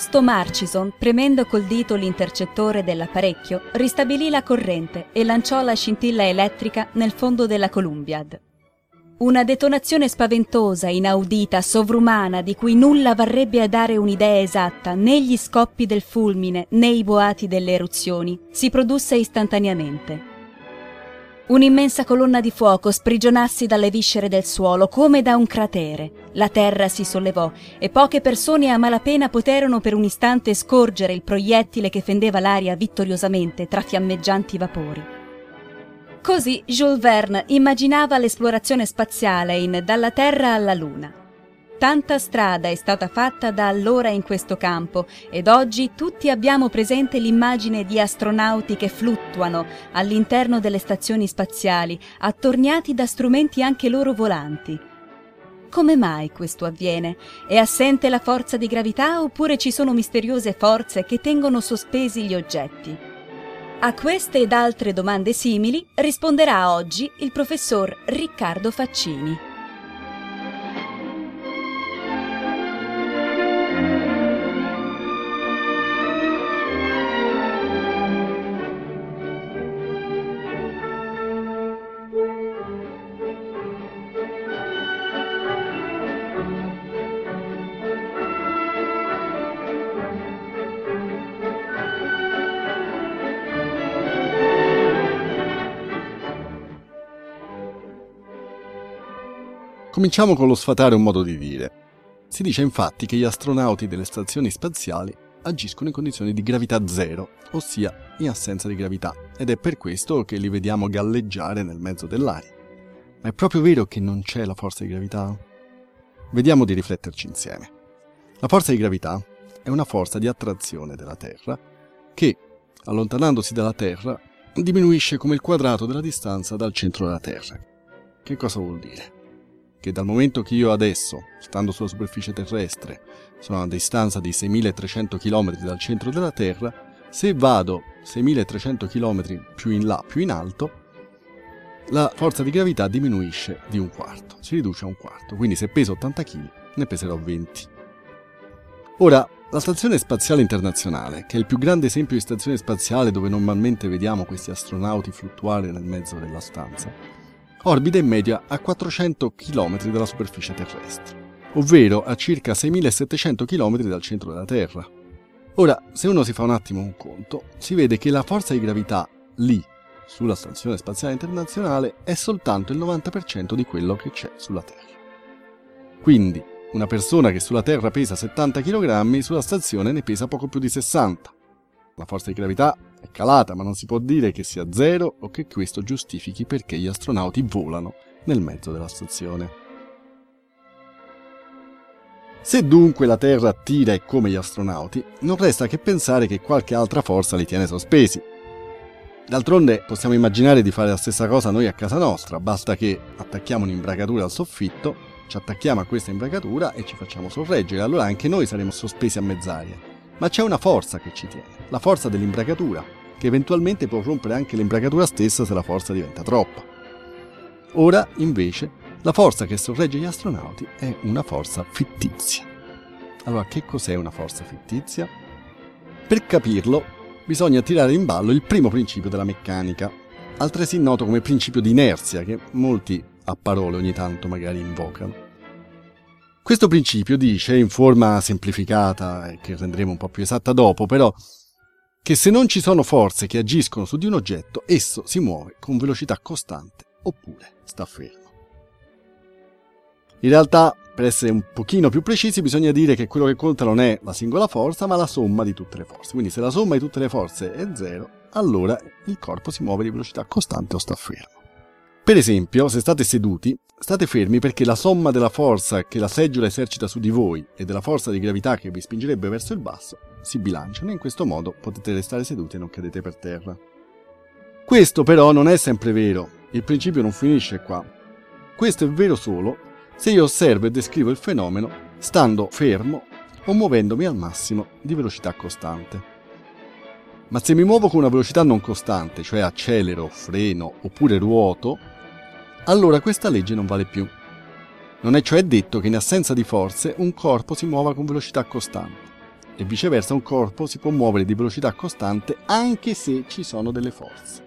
Tosto Marchison, premendo col dito l'intercettore dell'apparecchio, ristabilì la corrente e lanciò la scintilla elettrica nel fondo della Columbiad. Una detonazione spaventosa, inaudita, sovrumana, di cui nulla varrebbe a dare un'idea esatta, né gli scoppi del fulmine, né i boati delle eruzioni, si produsse istantaneamente. Un'immensa colonna di fuoco sprigionassi dalle viscere del suolo come da un cratere. La terra si sollevò e poche persone a malapena poterono per un istante scorgere il proiettile che fendeva l'aria vittoriosamente tra fiammeggianti vapori. Così Jules Verne immaginava l'esplorazione spaziale in Dalla Terra alla Luna. Tanta strada è stata fatta da allora in questo campo ed oggi tutti abbiamo presente l'immagine di astronauti che fluttuano all'interno delle stazioni spaziali, attorniati da strumenti anche loro volanti. Come mai questo avviene? È assente la forza di gravità oppure ci sono misteriose forze che tengono sospesi gli oggetti? A queste ed altre domande simili risponderà oggi il professor Riccardo Faccini. Cominciamo con lo sfatare un modo di dire. Si dice infatti che gli astronauti delle stazioni spaziali agiscono in condizioni di gravità zero, ossia in assenza di gravità, ed è per questo che li vediamo galleggiare nel mezzo dell'aria. Ma è proprio vero che non c'è la forza di gravità? Vediamo di rifletterci insieme. La forza di gravità è una forza di attrazione della Terra che, allontanandosi dalla Terra, diminuisce come il quadrato della distanza dal centro della Terra. Che cosa vuol dire? Che dal momento che io adesso, stando sulla superficie terrestre, sono a distanza di 6300 km dal centro della Terra, se vado 6300 km più in là, più in alto, la forza di gravità diminuisce di un quarto, si riduce a un quarto, quindi se peso 80 kg ne peserò 20. Ora, la Stazione Spaziale Internazionale, che è il più grande esempio di stazione spaziale dove normalmente vediamo questi astronauti fluttuare nel mezzo della stanza, orbita in media a 400 km dalla superficie terrestre, ovvero a circa 6700 km dal centro della Terra. Ora, se uno si fa un attimo un conto, si vede che la forza di gravità lì, sulla Stazione Spaziale Internazionale, è soltanto il 90% di quello che c'è sulla Terra. Quindi, una persona che sulla Terra pesa 70 kg, sulla stazione ne pesa poco più di 60. La forza di gravità è calata, ma non si può dire che sia zero o che questo giustifichi perché gli astronauti volano nel mezzo della stazione. Se dunque la Terra attira e come gli astronauti, non resta che pensare che qualche altra forza li tiene sospesi. D'altronde possiamo immaginare di fare la stessa cosa noi a casa nostra, basta che attacchiamo un'imbracatura al soffitto, ci attacchiamo a questa imbracatura e ci facciamo sorreggere, allora anche noi saremo sospesi a mezz'aria ma c'è una forza che ci tiene, la forza dell'imbracatura, che eventualmente può rompere anche l'imbracatura stessa se la forza diventa troppa. Ora, invece, la forza che sorregge gli astronauti è una forza fittizia. Allora, che cos'è una forza fittizia? Per capirlo, bisogna tirare in ballo il primo principio della meccanica, altresì noto come principio di inerzia, che molti a parole ogni tanto magari invocano. Questo principio dice, in forma semplificata che renderemo un po' più esatta dopo, però, che se non ci sono forze che agiscono su di un oggetto, esso si muove con velocità costante oppure sta fermo. In realtà, per essere un pochino più precisi, bisogna dire che quello che conta non è la singola forza, ma la somma di tutte le forze. Quindi se la somma di tutte le forze è zero, allora il corpo si muove di velocità costante o sta fermo. Per esempio, se state seduti, state fermi perché la somma della forza che la seggiola esercita su di voi e della forza di gravità che vi spingerebbe verso il basso si bilanciano e in questo modo potete restare seduti e non cadete per terra. Questo però non è sempre vero, il principio non finisce qua. Questo è vero solo se io osservo e descrivo il fenomeno stando fermo o muovendomi al massimo di velocità costante. Ma se mi muovo con una velocità non costante, cioè accelero, freno oppure ruoto, allora questa legge non vale più. Non è cioè detto che in assenza di forze un corpo si muova con velocità costante e viceversa un corpo si può muovere di velocità costante anche se ci sono delle forze.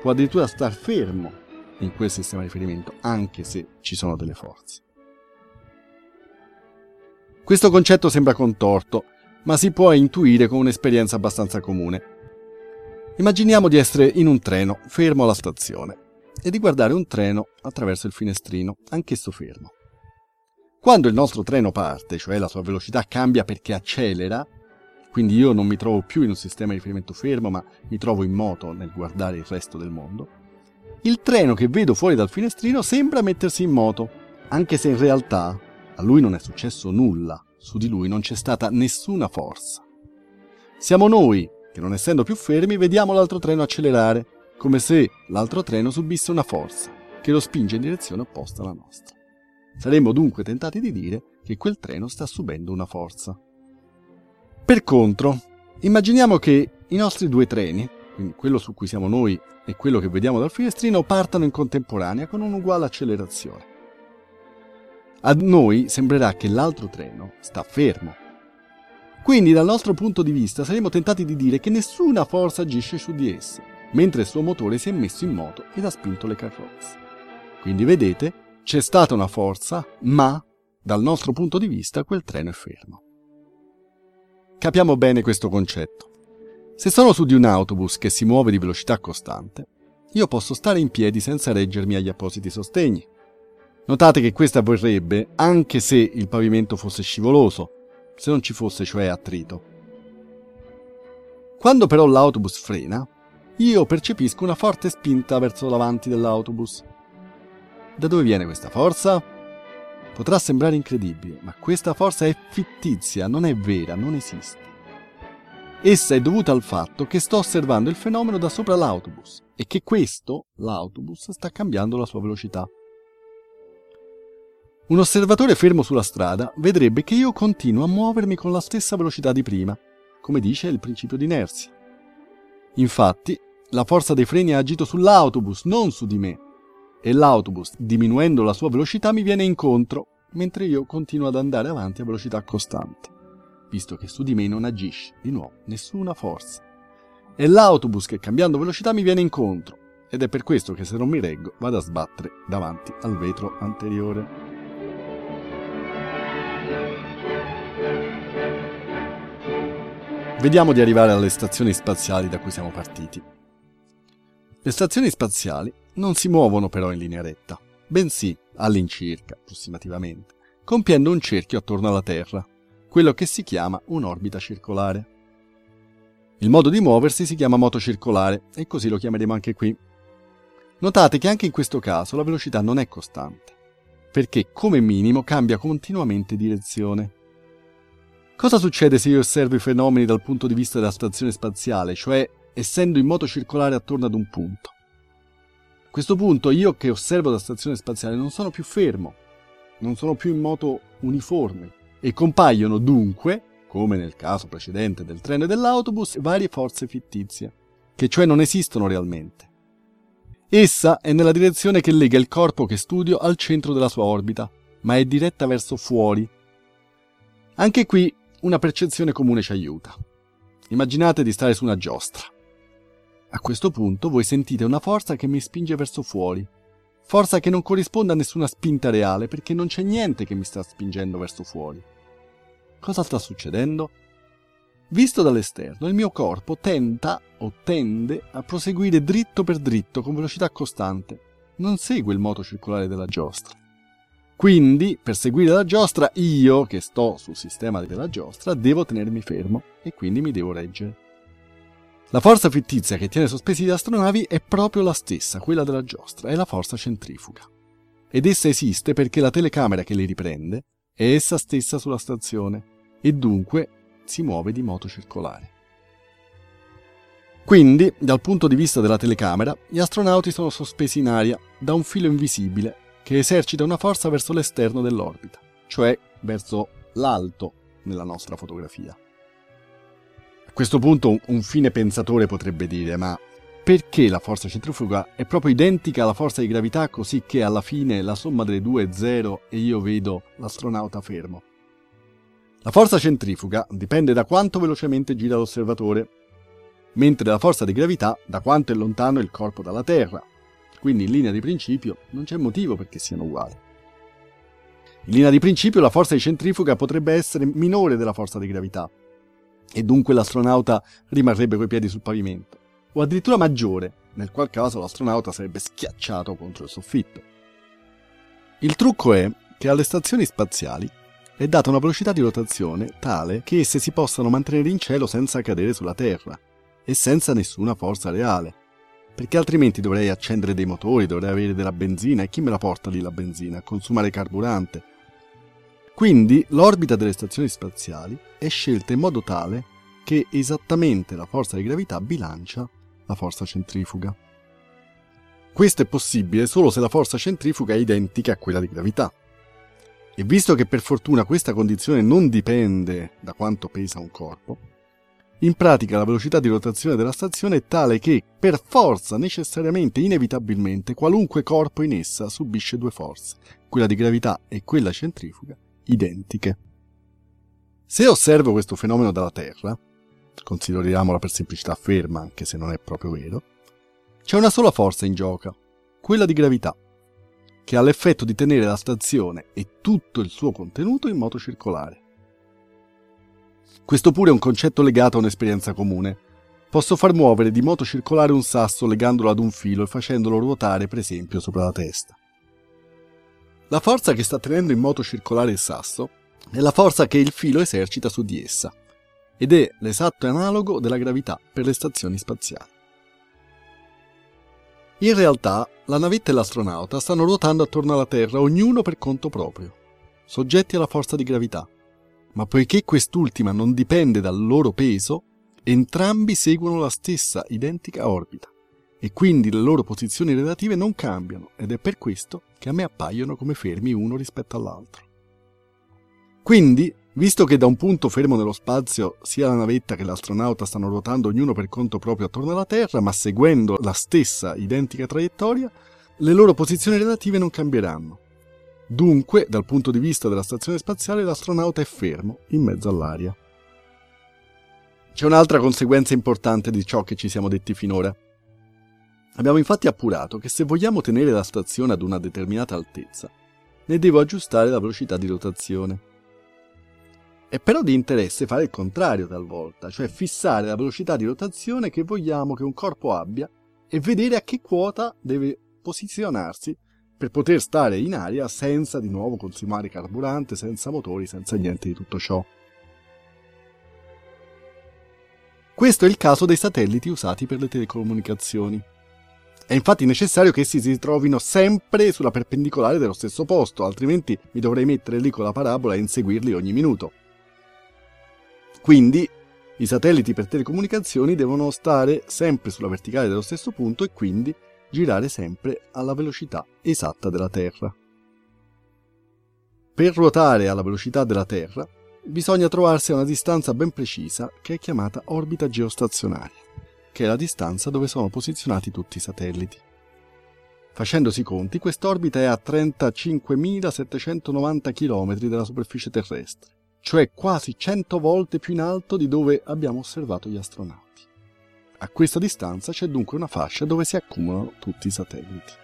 Può addirittura star fermo in quel sistema di riferimento anche se ci sono delle forze. Questo concetto sembra contorto, ma si può intuire con un'esperienza abbastanza comune. Immaginiamo di essere in un treno fermo alla stazione e di guardare un treno attraverso il finestrino, anch'esso fermo. Quando il nostro treno parte, cioè la sua velocità cambia perché accelera, quindi io non mi trovo più in un sistema di riferimento fermo, ma mi trovo in moto nel guardare il resto del mondo, il treno che vedo fuori dal finestrino sembra mettersi in moto, anche se in realtà a lui non è successo nulla, su di lui non c'è stata nessuna forza. Siamo noi che, non essendo più fermi, vediamo l'altro treno accelerare come se l'altro treno subisse una forza che lo spinge in direzione opposta alla nostra. Saremmo dunque tentati di dire che quel treno sta subendo una forza. Per contro, immaginiamo che i nostri due treni, quindi quello su cui siamo noi e quello che vediamo dal finestrino, partano in contemporanea con un'uguale accelerazione. A noi sembrerà che l'altro treno sta fermo. Quindi dal nostro punto di vista saremo tentati di dire che nessuna forza agisce su di esso mentre il suo motore si è messo in moto ed ha spinto le carrozze. Quindi vedete, c'è stata una forza, ma dal nostro punto di vista quel treno è fermo. Capiamo bene questo concetto. Se sono su di un autobus che si muove di velocità costante, io posso stare in piedi senza reggermi agli appositi sostegni. Notate che questo avverrebbe anche se il pavimento fosse scivoloso, se non ci fosse cioè attrito. Quando però l'autobus frena, io percepisco una forte spinta verso l'avanti dell'autobus. Da dove viene questa forza? Potrà sembrare incredibile, ma questa forza è fittizia, non è vera, non esiste. Essa è dovuta al fatto che sto osservando il fenomeno da sopra l'autobus e che questo, l'autobus, sta cambiando la sua velocità. Un osservatore fermo sulla strada vedrebbe che io continuo a muovermi con la stessa velocità di prima, come dice il principio di inerzia. Infatti, la forza dei freni ha agito sull'autobus, non su di me. E l'autobus, diminuendo la sua velocità, mi viene incontro, mentre io continuo ad andare avanti a velocità costante, visto che su di me non agisce, di nuovo, nessuna forza. È l'autobus che cambiando velocità mi viene incontro, ed è per questo che se non mi reggo vado a sbattere davanti al vetro anteriore. Vediamo di arrivare alle stazioni spaziali da cui siamo partiti. Le stazioni spaziali non si muovono però in linea retta, bensì all'incirca, approssimativamente, compiendo un cerchio attorno alla Terra, quello che si chiama un'orbita circolare. Il modo di muoversi si chiama moto circolare e così lo chiameremo anche qui. Notate che anche in questo caso la velocità non è costante, perché come minimo cambia continuamente direzione. Cosa succede se io osservo i fenomeni dal punto di vista della stazione spaziale, cioè essendo in moto circolare attorno ad un punto? A questo punto io che osservo la stazione spaziale non sono più fermo, non sono più in moto uniforme e compaiono dunque, come nel caso precedente del treno e dell'autobus, varie forze fittizie, che cioè non esistono realmente. Essa è nella direzione che lega il corpo che studio al centro della sua orbita, ma è diretta verso fuori. Anche qui una percezione comune ci aiuta. Immaginate di stare su una giostra. A questo punto voi sentite una forza che mi spinge verso fuori forza che non corrisponde a nessuna spinta reale perché non c'è niente che mi sta spingendo verso fuori. Cosa sta succedendo? Visto dall'esterno, il mio corpo tenta o tende a proseguire dritto per dritto con velocità costante. Non segue il moto circolare della giostra. Quindi, per seguire la giostra, io, che sto sul sistema della giostra, devo tenermi fermo e quindi mi devo reggere. La forza fittizia che tiene sospesi gli astronavi è proprio la stessa, quella della giostra, è la forza centrifuga. Ed essa esiste perché la telecamera che li riprende è essa stessa sulla stazione e dunque si muove di moto circolare. Quindi, dal punto di vista della telecamera, gli astronauti sono sospesi in aria da un filo invisibile che esercita una forza verso l'esterno dell'orbita, cioè verso l'alto nella nostra fotografia. Questo punto un fine pensatore potrebbe dire, ma perché la forza centrifuga è proprio identica alla forza di gravità così che alla fine la somma delle due è zero e io vedo l'astronauta fermo? La forza centrifuga dipende da quanto velocemente gira l'osservatore, mentre la forza di gravità da quanto è lontano il corpo dalla Terra. Quindi in linea di principio non c'è motivo perché siano uguali. In linea di principio la forza di centrifuga potrebbe essere minore della forza di gravità e dunque l'astronauta rimarrebbe coi piedi sul pavimento, o addirittura maggiore, nel qual caso l'astronauta sarebbe schiacciato contro il soffitto. Il trucco è che alle stazioni spaziali è data una velocità di rotazione tale che esse si possano mantenere in cielo senza cadere sulla Terra e senza nessuna forza reale. Perché altrimenti dovrei accendere dei motori, dovrei avere della benzina e chi me la porta lì la benzina? Consumare carburante. Quindi l'orbita delle stazioni spaziali è scelta in modo tale che esattamente la forza di gravità bilancia la forza centrifuga. Questo è possibile solo se la forza centrifuga è identica a quella di gravità. E visto che per fortuna questa condizione non dipende da quanto pesa un corpo, in pratica la velocità di rotazione della stazione è tale che, per forza, necessariamente, inevitabilmente, qualunque corpo in essa subisce due forze, quella di gravità e quella centrifuga, identiche. Se osservo questo fenomeno dalla Terra, consideriamola per semplicità ferma, anche se non è proprio vero, c'è una sola forza in gioco, quella di gravità che ha l'effetto di tenere la stazione e tutto il suo contenuto in moto circolare. Questo pure è un concetto legato a un'esperienza comune. Posso far muovere di moto circolare un sasso legandolo ad un filo e facendolo ruotare, per esempio, sopra la testa. La forza che sta tenendo in moto circolare il sasso è la forza che il filo esercita su di essa, ed è l'esatto analogo della gravità per le stazioni spaziali. In realtà, la navetta e l'astronauta stanno ruotando attorno alla Terra, ognuno per conto proprio, soggetti alla forza di gravità. Ma poiché quest'ultima non dipende dal loro peso, entrambi seguono la stessa identica orbita e quindi le loro posizioni relative non cambiano ed è per questo che a me appaiono come fermi uno rispetto all'altro. Quindi Visto che da un punto fermo nello spazio sia la navetta che l'astronauta stanno ruotando ognuno per conto proprio attorno alla Terra, ma seguendo la stessa identica traiettoria, le loro posizioni relative non cambieranno. Dunque, dal punto di vista della stazione spaziale, l'astronauta è fermo in mezzo all'aria. C'è un'altra conseguenza importante di ciò che ci siamo detti finora. Abbiamo infatti appurato che se vogliamo tenere la stazione ad una determinata altezza, ne devo aggiustare la velocità di rotazione. È però di interesse fare il contrario talvolta, cioè fissare la velocità di rotazione che vogliamo che un corpo abbia e vedere a che quota deve posizionarsi per poter stare in aria senza di nuovo consumare carburante, senza motori, senza niente di tutto ciò. Questo è il caso dei satelliti usati per le telecomunicazioni. È infatti necessario che essi si trovino sempre sulla perpendicolare dello stesso posto, altrimenti mi dovrei mettere lì con la parabola e inseguirli ogni minuto. Quindi i satelliti per telecomunicazioni devono stare sempre sulla verticale dello stesso punto e quindi girare sempre alla velocità esatta della Terra. Per ruotare alla velocità della Terra bisogna trovarsi a una distanza ben precisa che è chiamata orbita geostazionaria, che è la distanza dove sono posizionati tutti i satelliti. Facendosi conti, quest'orbita è a 35.790 km dalla superficie terrestre cioè quasi 100 volte più in alto di dove abbiamo osservato gli astronauti. A questa distanza c'è dunque una fascia dove si accumulano tutti i satelliti.